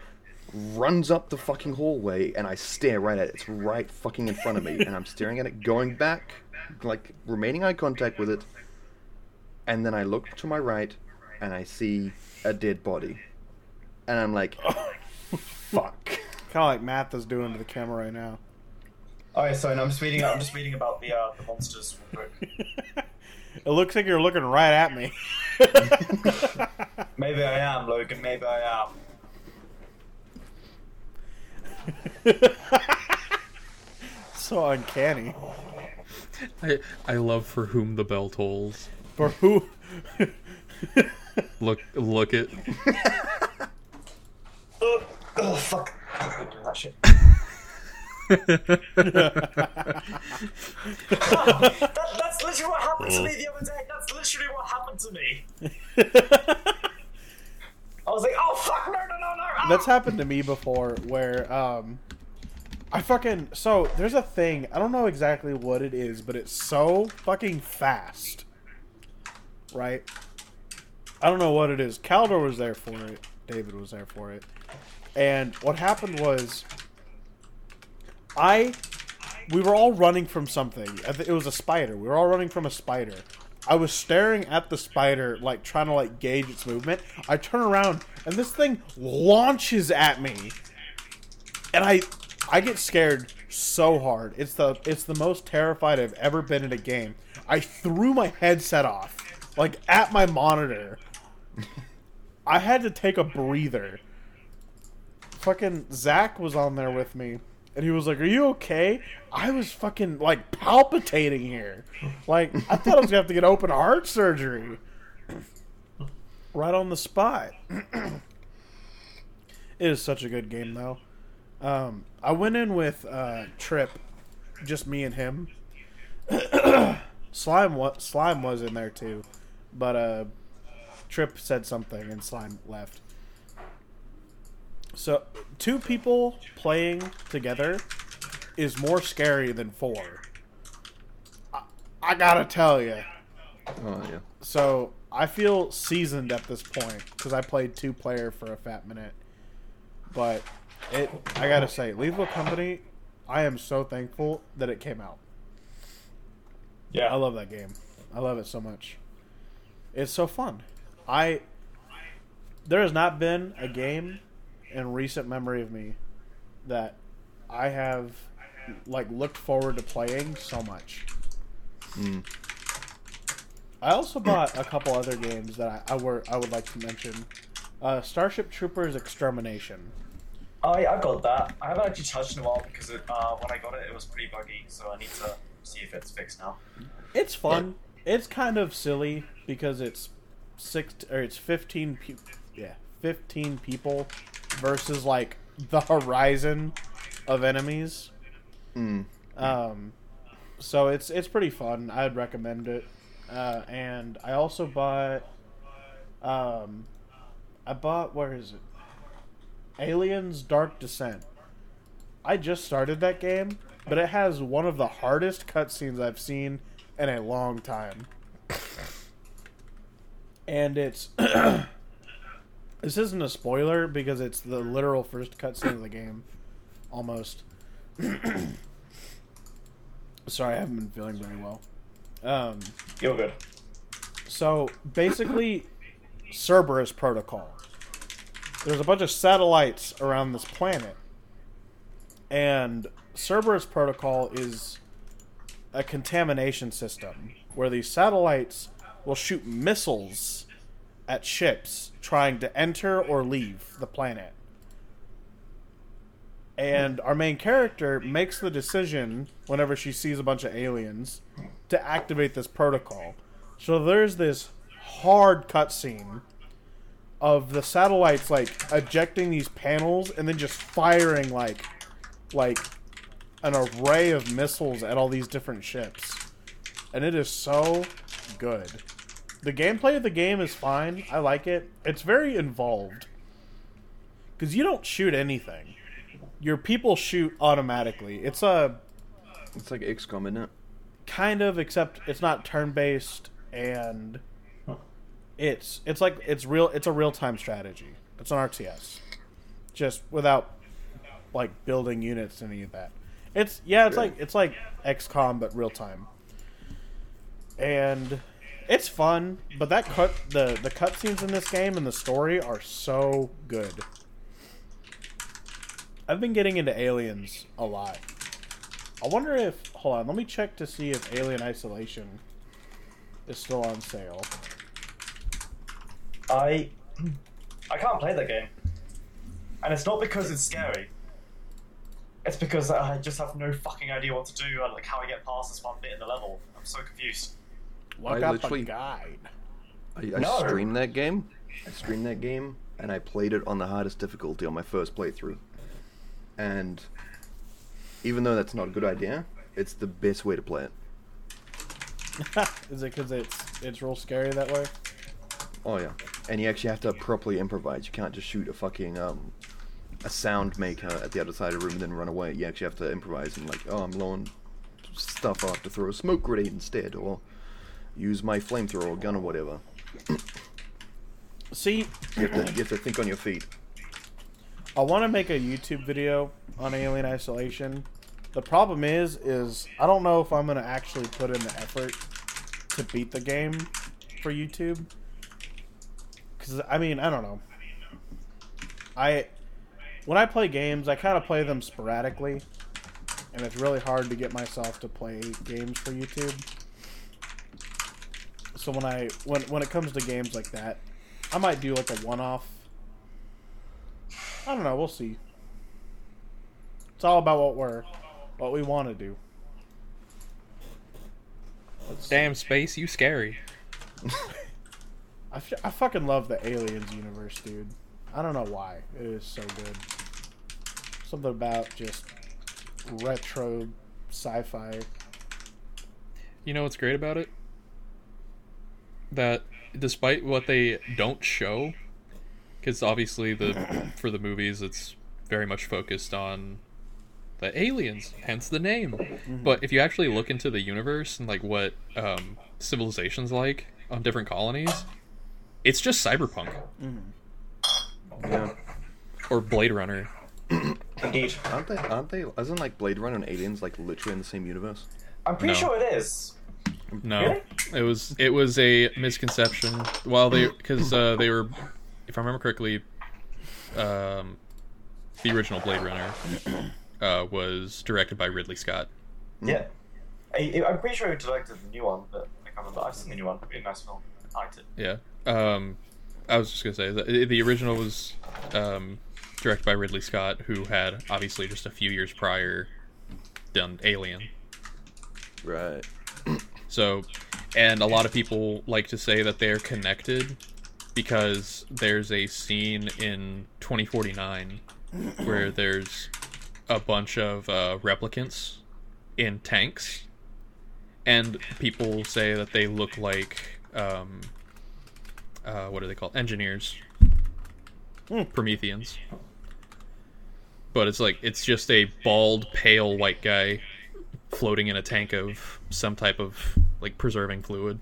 [SPEAKER 4] runs up the fucking hallway, and I stare right at it. It's right fucking in front of me, and I'm staring at it, going back, like remaining eye contact with it. And then I look to my right, and I see a dead body, and I'm like, "Fuck."
[SPEAKER 1] Kind of like Math is doing to the camera right now.
[SPEAKER 2] Oh yeah, sorry. I'm just reading. I'm just reading about the uh, the monsters real quick.
[SPEAKER 1] It looks like you're looking right at me.
[SPEAKER 2] Maybe I am, Logan. Maybe I am.
[SPEAKER 1] so uncanny.
[SPEAKER 3] I I love for whom the bell tolls.
[SPEAKER 1] For who?
[SPEAKER 3] Look look it.
[SPEAKER 2] oh, ugh, fuck. I'm that shit. That, that's literally what happened to me the other day. That's literally what happened to me. I was like, oh fuck, no, no, no, no. ah!
[SPEAKER 1] That's happened to me before where um I fucking so there's a thing, I don't know exactly what it is, but it's so fucking fast. Right? I don't know what it is. Caldor was there for it. David was there for it. And what happened was I we were all running from something. It was a spider. We were all running from a spider. I was staring at the spider, like trying to like gauge its movement. I turn around and this thing launches at me, and I I get scared so hard. It's the it's the most terrified I've ever been in a game. I threw my headset off, like at my monitor. I had to take a breather. Fucking Zach was on there with me, and he was like, "Are you okay?" I was fucking like palpitating here, like I thought I was gonna have to get open heart surgery, right on the spot. it is such a good game though. Um, I went in with uh, Trip, just me and him. Slime, what Slime was in there too, but uh, Trip said something and Slime left. So two people playing together is more scary than four. I, I gotta tell you.
[SPEAKER 4] Oh yeah.
[SPEAKER 1] So I feel seasoned at this point because I played two player for a fat minute. But it, I gotta say, Lethal Company, I am so thankful that it came out.
[SPEAKER 2] Yeah.
[SPEAKER 1] I love that game. I love it so much. It's so fun. I there has not been a game in recent memory of me that I have like looked forward to playing so much.
[SPEAKER 4] Mm.
[SPEAKER 1] I also bought a couple other games that I, I were I would like to mention. Uh, Starship Troopers Extermination.
[SPEAKER 2] I I got that. I haven't actually touched it in a while because it, uh, when I got it, it was pretty buggy. So I need to see if it's fixed now.
[SPEAKER 1] It's fun. It's kind of silly because it's six or it's fifteen. Pe- yeah, fifteen people versus like the horizon of enemies.
[SPEAKER 4] Mm.
[SPEAKER 1] Um, so it's it's pretty fun. I'd recommend it. Uh, and I also bought. Um, I bought where is it? Aliens Dark Descent. I just started that game, but it has one of the hardest cutscenes I've seen in a long time. And it's this isn't a spoiler because it's the literal first cutscene of the game, almost. Sorry, I haven't been feeling very well. Um,
[SPEAKER 2] You're good.
[SPEAKER 1] so basically, Cerberus Protocol. There's a bunch of satellites around this planet, and Cerberus Protocol is a contamination system where these satellites will shoot missiles at ships trying to enter or leave the planet. And our main character makes the decision whenever she sees a bunch of aliens to activate this protocol. So there's this hard cutscene of the satellites like ejecting these panels and then just firing like like an array of missiles at all these different ships. And it is so good. The gameplay of the game is fine. I like it. It's very involved. Cuz you don't shoot anything. Your people shoot automatically. It's a
[SPEAKER 4] It's like XCOM, isn't it?
[SPEAKER 1] kind of except it's not turn based and it's it's like it's real it's a real time strategy. It's an RTS. Just without like building units and any of that. It's yeah, it's like it's like XCOM but real time. And it's fun, but that cut the the cutscenes in this game and the story are so good. I've been getting into aliens a lot. I wonder if hold on, let me check to see if Alien Isolation is still on sale.
[SPEAKER 2] I I can't play that game, and it's not because it's scary. It's because I just have no fucking idea what to do, and like how I get past this one bit in the level. I'm so confused.
[SPEAKER 1] Look
[SPEAKER 4] I
[SPEAKER 1] up
[SPEAKER 4] literally-
[SPEAKER 1] a guide.
[SPEAKER 4] I, I
[SPEAKER 2] No.
[SPEAKER 4] streamed that game. I streamed that game, and I played it on the hardest difficulty on my first playthrough. And even though that's not a good idea, it's the best way to play it.
[SPEAKER 1] is it because it's it's real scary that way?
[SPEAKER 4] Oh yeah, and you actually have to properly improvise. You can't just shoot a fucking um, a sound maker at the other side of the room and then run away. You actually have to improvise and like, oh, I'm low on stuff. I'll have to throw a smoke grenade instead, or use my flamethrower or gun or whatever.
[SPEAKER 1] See,
[SPEAKER 4] You have to you have to think on your feet.
[SPEAKER 1] I want to make a YouTube video on Alien Isolation. The problem is, is I don't know if I'm gonna actually put in the effort to beat the game for YouTube. Because I mean, I don't know. I when I play games, I kind of play them sporadically, and it's really hard to get myself to play games for YouTube. So when I when when it comes to games like that, I might do like a one-off. I don't know. We'll see. It's all about what we're what we want to do. Let's see.
[SPEAKER 3] Damn space, you scary.
[SPEAKER 1] I, f- I fucking love the Aliens universe, dude. I don't know why. It is so good. Something about just retro sci-fi.
[SPEAKER 3] You know what's great about it? That despite what they don't show, because obviously the for the movies it's very much focused on the aliens, hence the name. But if you actually look into the universe and like what um, civilizations like on different colonies, it's just cyberpunk Mm-hmm.
[SPEAKER 4] Yeah.
[SPEAKER 3] or Blade Runner.
[SPEAKER 2] Indeed.
[SPEAKER 4] Aren't they? Aren't they? Isn't like Blade Runner and Aliens like literally in the same universe?
[SPEAKER 2] I'm pretty
[SPEAKER 3] No.
[SPEAKER 2] sure it is.
[SPEAKER 3] No,
[SPEAKER 2] Really?
[SPEAKER 3] it was it was a misconception. While they because uh, they were, if I remember correctly, um, the original Blade Runner uh, was directed by Ridley Scott.
[SPEAKER 2] Yeah. I, I'm pretty sure he directed the new one, but I can't remember. I've seen the new one. Really nice film. I liked it.
[SPEAKER 3] Yeah. Um, I was just gonna say that the- the original was um, directed by Ridley Scott, who had obviously just a few years prior done Alien.
[SPEAKER 4] Right.
[SPEAKER 3] So, and a lot of people like to say that they're connected because there's a scene in 2049 where there's a bunch of uh, replicants in tanks, and people say that they look like um, uh, what are they called? Engineers,
[SPEAKER 1] Hmm.
[SPEAKER 3] Prometheans. But it's like it's just a bald, pale white guy floating in a tank of some type of like preserving fluid.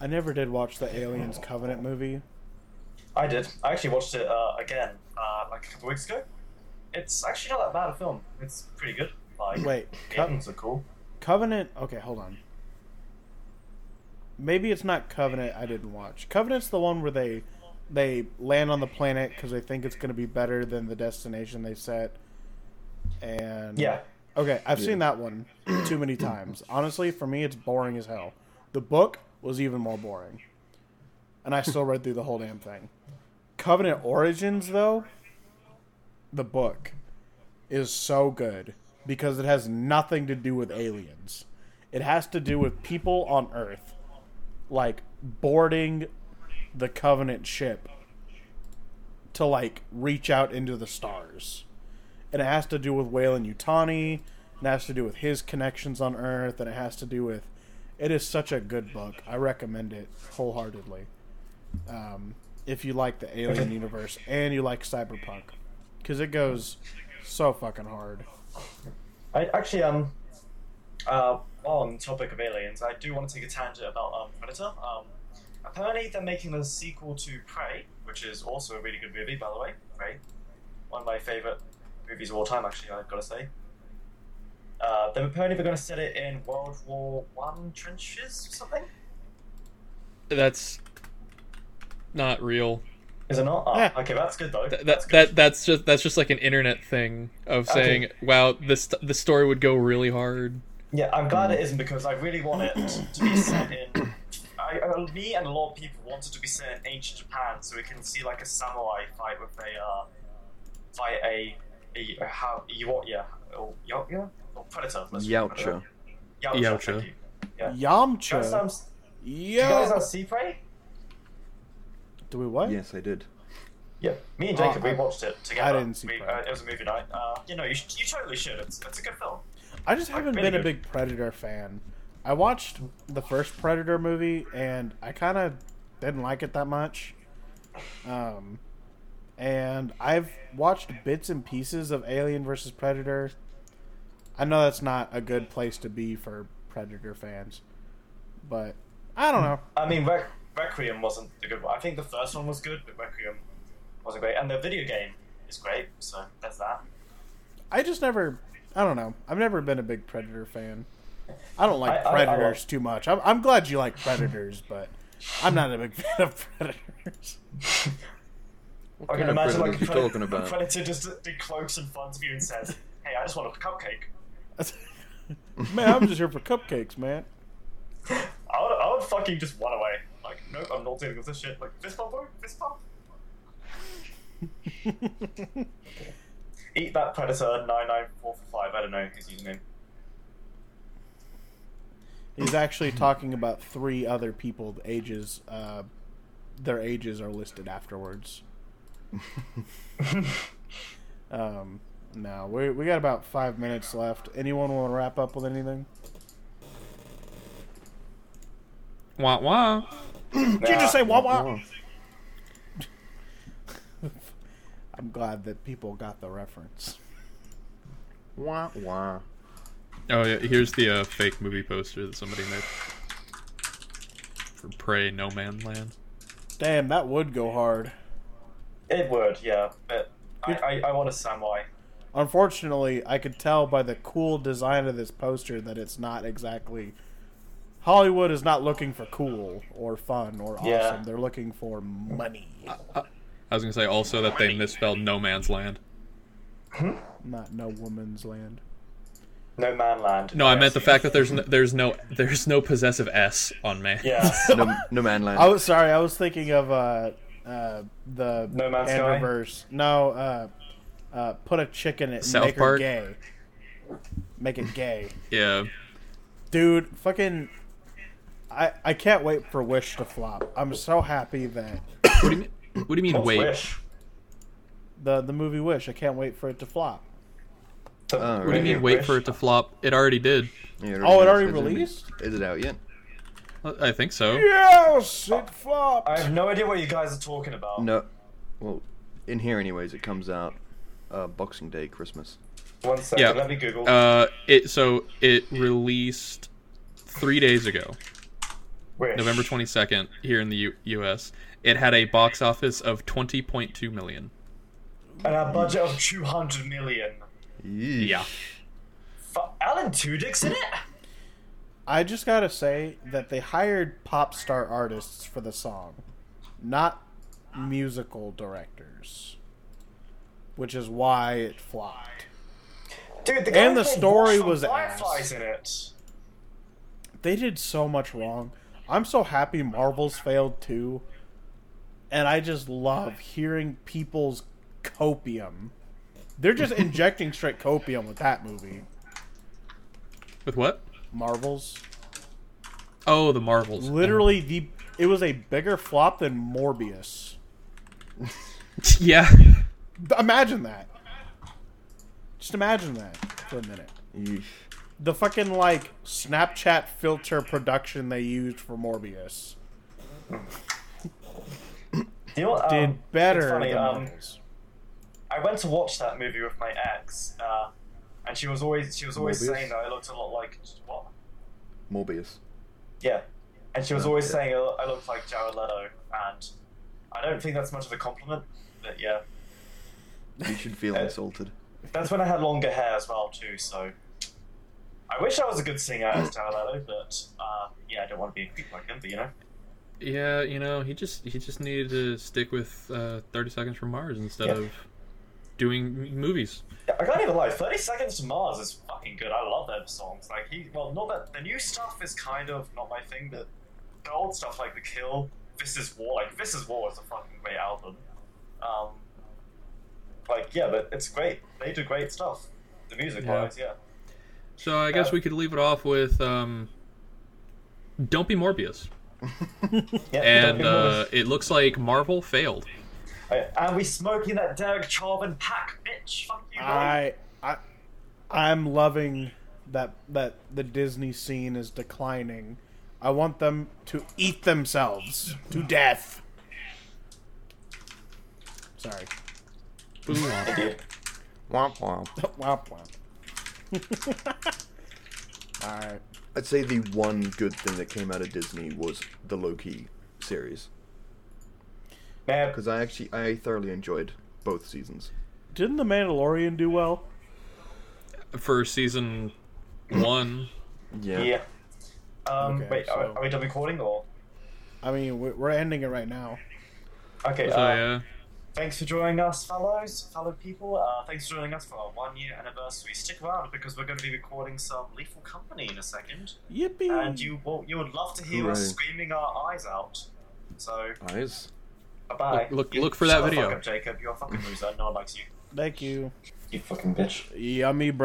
[SPEAKER 1] I never did watch the Aliens Covenant movie.
[SPEAKER 2] I did. I actually watched it uh, again uh, like a couple weeks ago. It's actually not that bad a film. It's pretty good. Like,
[SPEAKER 1] Wait,
[SPEAKER 2] the
[SPEAKER 1] Co-
[SPEAKER 2] are cool.
[SPEAKER 1] Covenant. Okay, hold on. Maybe it's not Covenant. I didn't watch. Covenant's the one where they they land on the planet because they think it's going to be better than the destination they set. And
[SPEAKER 2] Yeah.
[SPEAKER 1] Okay, I've seen that one too many times. Honestly, for me, it's boring as hell. The book was even more boring, and I still read through the whole damn thing. Covenant Origins, though, the book is so good because it has nothing to do with aliens. It has to do with people on Earth, like boarding the Covenant ship to like reach out into the stars and it has to do with Weyland-Yutani, and it has to do with his connections on Earth, and it has to do with. It is such a good book. I recommend it wholeheartedly. Um, if you like the Alien universe and you like cyberpunk, because it goes so fucking hard.
[SPEAKER 2] I actually um uh on topic of aliens, I do want to take a tangent about um, Predator. Um, apparently they're making a sequel to Prey, which is also a really good movie, by the way. Prey, one of my favorite movies of all time, actually. I've got to say. Uh, then apparently going to set it in World War One trenches or something.
[SPEAKER 3] That's not real.
[SPEAKER 2] Is it not? Oh,
[SPEAKER 1] Yeah.
[SPEAKER 2] Okay, that's good though.
[SPEAKER 3] Th-
[SPEAKER 2] that's
[SPEAKER 3] that,
[SPEAKER 2] good.
[SPEAKER 3] that that's just that's just like an internet thing of
[SPEAKER 2] Okay.
[SPEAKER 3] saying, "Wow, this the story would go really hard."
[SPEAKER 2] Yeah, I'm glad it isn't because I really want it to be set in. I, I, me and a lot of people wanted to be set in ancient Japan, so we can see like a samurai fight with a uh, fight a a, a how you what yeah or yo yeah or predator. let's say
[SPEAKER 4] Yautja.
[SPEAKER 2] predator. Yautja.
[SPEAKER 3] Yautja.
[SPEAKER 2] you. Yeah. Guys, um, you guys
[SPEAKER 1] Yeah.
[SPEAKER 2] uh, see Prey?
[SPEAKER 1] Do we what?
[SPEAKER 4] Yes, I did.
[SPEAKER 2] Yeah, me and
[SPEAKER 1] Oh,
[SPEAKER 2] Jacob we watched it together.
[SPEAKER 1] didn't see
[SPEAKER 2] we, uh, it was a movie night. Uh, you know, you, sh- you totally should. It's it's a good film.
[SPEAKER 1] I just haven't
[SPEAKER 2] really
[SPEAKER 1] been a big Predator fan. I watched the first Predator movie and I kind of didn't like it that much. Um, and I've watched bits and pieces of Alien versus Predator. I know that's not a good place to be for Predator fans, but I don't know.
[SPEAKER 2] I mean, Re- Requiem wasn't the good one. I think the first one was good, but Requiem wasn't great. And the video game is great, so there's that.
[SPEAKER 1] I just never. I don't know. I've never been a big Predator fan. I don't like
[SPEAKER 2] I- I- I
[SPEAKER 1] Predators too much. I'm, I'm glad you like Predators, but I'm not a big fan of Predators.
[SPEAKER 2] I
[SPEAKER 4] kind
[SPEAKER 2] can
[SPEAKER 4] of
[SPEAKER 2] imagine like a,
[SPEAKER 4] you
[SPEAKER 2] pred-
[SPEAKER 4] talking
[SPEAKER 2] a
[SPEAKER 4] about?
[SPEAKER 2] predator just did close in front of you and says, "Hey, I just want a cupcake."
[SPEAKER 1] man, I'm just here for cupcakes, man.
[SPEAKER 2] I would, I would fucking just run away. Like, nope, I'm not dealing with this shit. Like, fist bump, bro, fist bump. Eat that predator nine nine four four five. I don't know his username.
[SPEAKER 1] He's actually talking about three other people. Ages, uh, their ages are listed afterwards. um, no, we we got about five minutes left. Anyone want to wrap up with anything?
[SPEAKER 3] Wah wah.
[SPEAKER 1] Did you just say wah wah? I'm glad that people got the reference.
[SPEAKER 4] Wah wah.
[SPEAKER 3] Oh yeah, here's the uh, fake movie poster that somebody made for Prey No Man Land.
[SPEAKER 1] Damn, that would go hard.
[SPEAKER 2] It would, yeah, but I, I, I want a samurai.
[SPEAKER 1] Unfortunately, I could tell by the cool design of this poster that it's not exactly. Hollywood is not looking for cool or fun or awesome.
[SPEAKER 2] Yeah.
[SPEAKER 1] They're looking for money,
[SPEAKER 3] I was gonna say also that they misspelled No Man's Land.
[SPEAKER 1] not no woman's land.
[SPEAKER 2] No man land.
[SPEAKER 3] No, I meant the fact that there's no, there's no there's no possessive s on man.
[SPEAKER 2] Yeah.
[SPEAKER 4] No, no man land.
[SPEAKER 1] I was sorry. I was thinking of uh, uh, the
[SPEAKER 2] No Man's Sky?
[SPEAKER 1] Androverse. No, uh, uh, put a chick in it and
[SPEAKER 3] South
[SPEAKER 1] make her gay. Make it gay,
[SPEAKER 3] Yeah.
[SPEAKER 1] dude. Fucking. I I can't wait for Wish to flop. I'm so happy that
[SPEAKER 3] What do you mean? What do you mean?
[SPEAKER 2] What's
[SPEAKER 3] Wait.
[SPEAKER 2] Wish?
[SPEAKER 1] the the movie Wish. I can't wait for it to flop.
[SPEAKER 2] The
[SPEAKER 3] What do you mean? Wait
[SPEAKER 2] Wish?
[SPEAKER 3] for it to flop? It already did.
[SPEAKER 4] Yeah,
[SPEAKER 1] Oh, it already released?
[SPEAKER 4] Is it out yet?
[SPEAKER 3] I think so.
[SPEAKER 1] Yes, it flopped.
[SPEAKER 2] I have no idea what you guys are talking about.
[SPEAKER 4] No. Well, in here, anyways, it comes out uh, Boxing Day, Christmas.
[SPEAKER 2] One second,
[SPEAKER 3] Yeah.
[SPEAKER 2] let me Google.
[SPEAKER 3] Uh, it so it released three days ago,
[SPEAKER 2] Wish.
[SPEAKER 3] November twenty second, here in the U- U.S. It had a box office of twenty point two million.
[SPEAKER 2] And a budget of 200 million.
[SPEAKER 4] Yeesh.
[SPEAKER 3] Yeah.
[SPEAKER 2] Fu Alan Tudyk's in it?
[SPEAKER 1] I just gotta say that they hired pop star artists for the song, not musical directors, which is why it flopped.
[SPEAKER 2] Dude, the
[SPEAKER 1] And the story was ass.
[SPEAKER 2] In it.
[SPEAKER 1] They did so much wrong. I'm so happy Marvel's failed too, and I just love hearing people's copium. They're just injecting straight copium with that movie.
[SPEAKER 3] With what?
[SPEAKER 1] Marvel's
[SPEAKER 3] Oh, the Marvels.
[SPEAKER 1] literally the it was a bigger flop than Morbius.
[SPEAKER 3] yeah.
[SPEAKER 1] Imagine that. Just imagine that for a minute.
[SPEAKER 4] Yeesh.
[SPEAKER 1] The fucking like Snapchat filter production they used for Morbius
[SPEAKER 2] You know what?
[SPEAKER 1] did
[SPEAKER 2] um,
[SPEAKER 1] better
[SPEAKER 2] funny,
[SPEAKER 1] than
[SPEAKER 2] um,
[SPEAKER 1] Marvel's.
[SPEAKER 2] I went to watch that movie with my ex, uh, and she was always she was always
[SPEAKER 4] Morbius?
[SPEAKER 2] saying that I looked a lot like what?
[SPEAKER 4] Morbius.
[SPEAKER 2] Yeah, and she was
[SPEAKER 4] Oh,
[SPEAKER 2] always
[SPEAKER 4] yeah.
[SPEAKER 2] saying I I looked like Jared Leto, and I don't think that's much of a compliment, but yeah,
[SPEAKER 4] You should feel
[SPEAKER 2] Uh,
[SPEAKER 4] insulted.
[SPEAKER 2] that's when I had longer hair as well too. So I wish I was a good singer as Jared Leto, but uh, yeah, I don't want to be a creep like him, but you know.
[SPEAKER 3] Yeah, you know, he just he just needed to stick with uh, Thirty Seconds from Mars instead
[SPEAKER 2] Yeah.
[SPEAKER 3] of doing movies.
[SPEAKER 2] Yeah, I can't even lie. Thirty Seconds to Mars is fucking good. I love their songs. Like he, well, not that the new stuff is kind of not my thing, but the old stuff like The Kill, This Is War. Like This Is War is a fucking great album. Um, like yeah, but it's great. They do great stuff. The music wise, yeah.
[SPEAKER 3] So I guess
[SPEAKER 2] Uh,
[SPEAKER 3] we could leave it off with um, "Don't Be Morbius,"
[SPEAKER 2] yeah
[SPEAKER 3] and uh, it looks like Marvel failed.
[SPEAKER 2] More- and we smoking that Derek Chauvin pack, bitch. Fuck you. bro.
[SPEAKER 1] I I I'm loving that that the Disney scene is declining. I want them to eat themselves to death. Sorry.
[SPEAKER 2] Dude.
[SPEAKER 4] Womp womp.
[SPEAKER 1] womp womp. All right.
[SPEAKER 4] I'd say the one good thing that came out of Disney was the Loki series
[SPEAKER 2] Man,
[SPEAKER 4] because I actually I thoroughly enjoyed both seasons.
[SPEAKER 1] Didn't the Mandalorian do well?
[SPEAKER 3] For season one,
[SPEAKER 4] Yeah.
[SPEAKER 2] yeah. Um,
[SPEAKER 1] Okay,
[SPEAKER 2] wait, are,
[SPEAKER 1] so-
[SPEAKER 2] are we done recording or?
[SPEAKER 1] I mean, we- we're ending it right now.
[SPEAKER 2] Okay.
[SPEAKER 3] so
[SPEAKER 2] uh,
[SPEAKER 3] yeah,
[SPEAKER 2] thanks for joining us, fellows, fellow people. Uh, thanks for joining us for our one year anniversary. Stick around because we're going to be recording some Lethal Company in a second,
[SPEAKER 1] Yippee!
[SPEAKER 2] and you will you would love to hear us screaming our eyes out. So
[SPEAKER 4] Eyes.
[SPEAKER 2] Bye bye.
[SPEAKER 3] Look- look- look for that video.
[SPEAKER 2] Fuck up, Jacob. You're a fucking loser. No one likes you.
[SPEAKER 1] Thank you.
[SPEAKER 2] You fucking bitch.
[SPEAKER 1] Yummy, bro.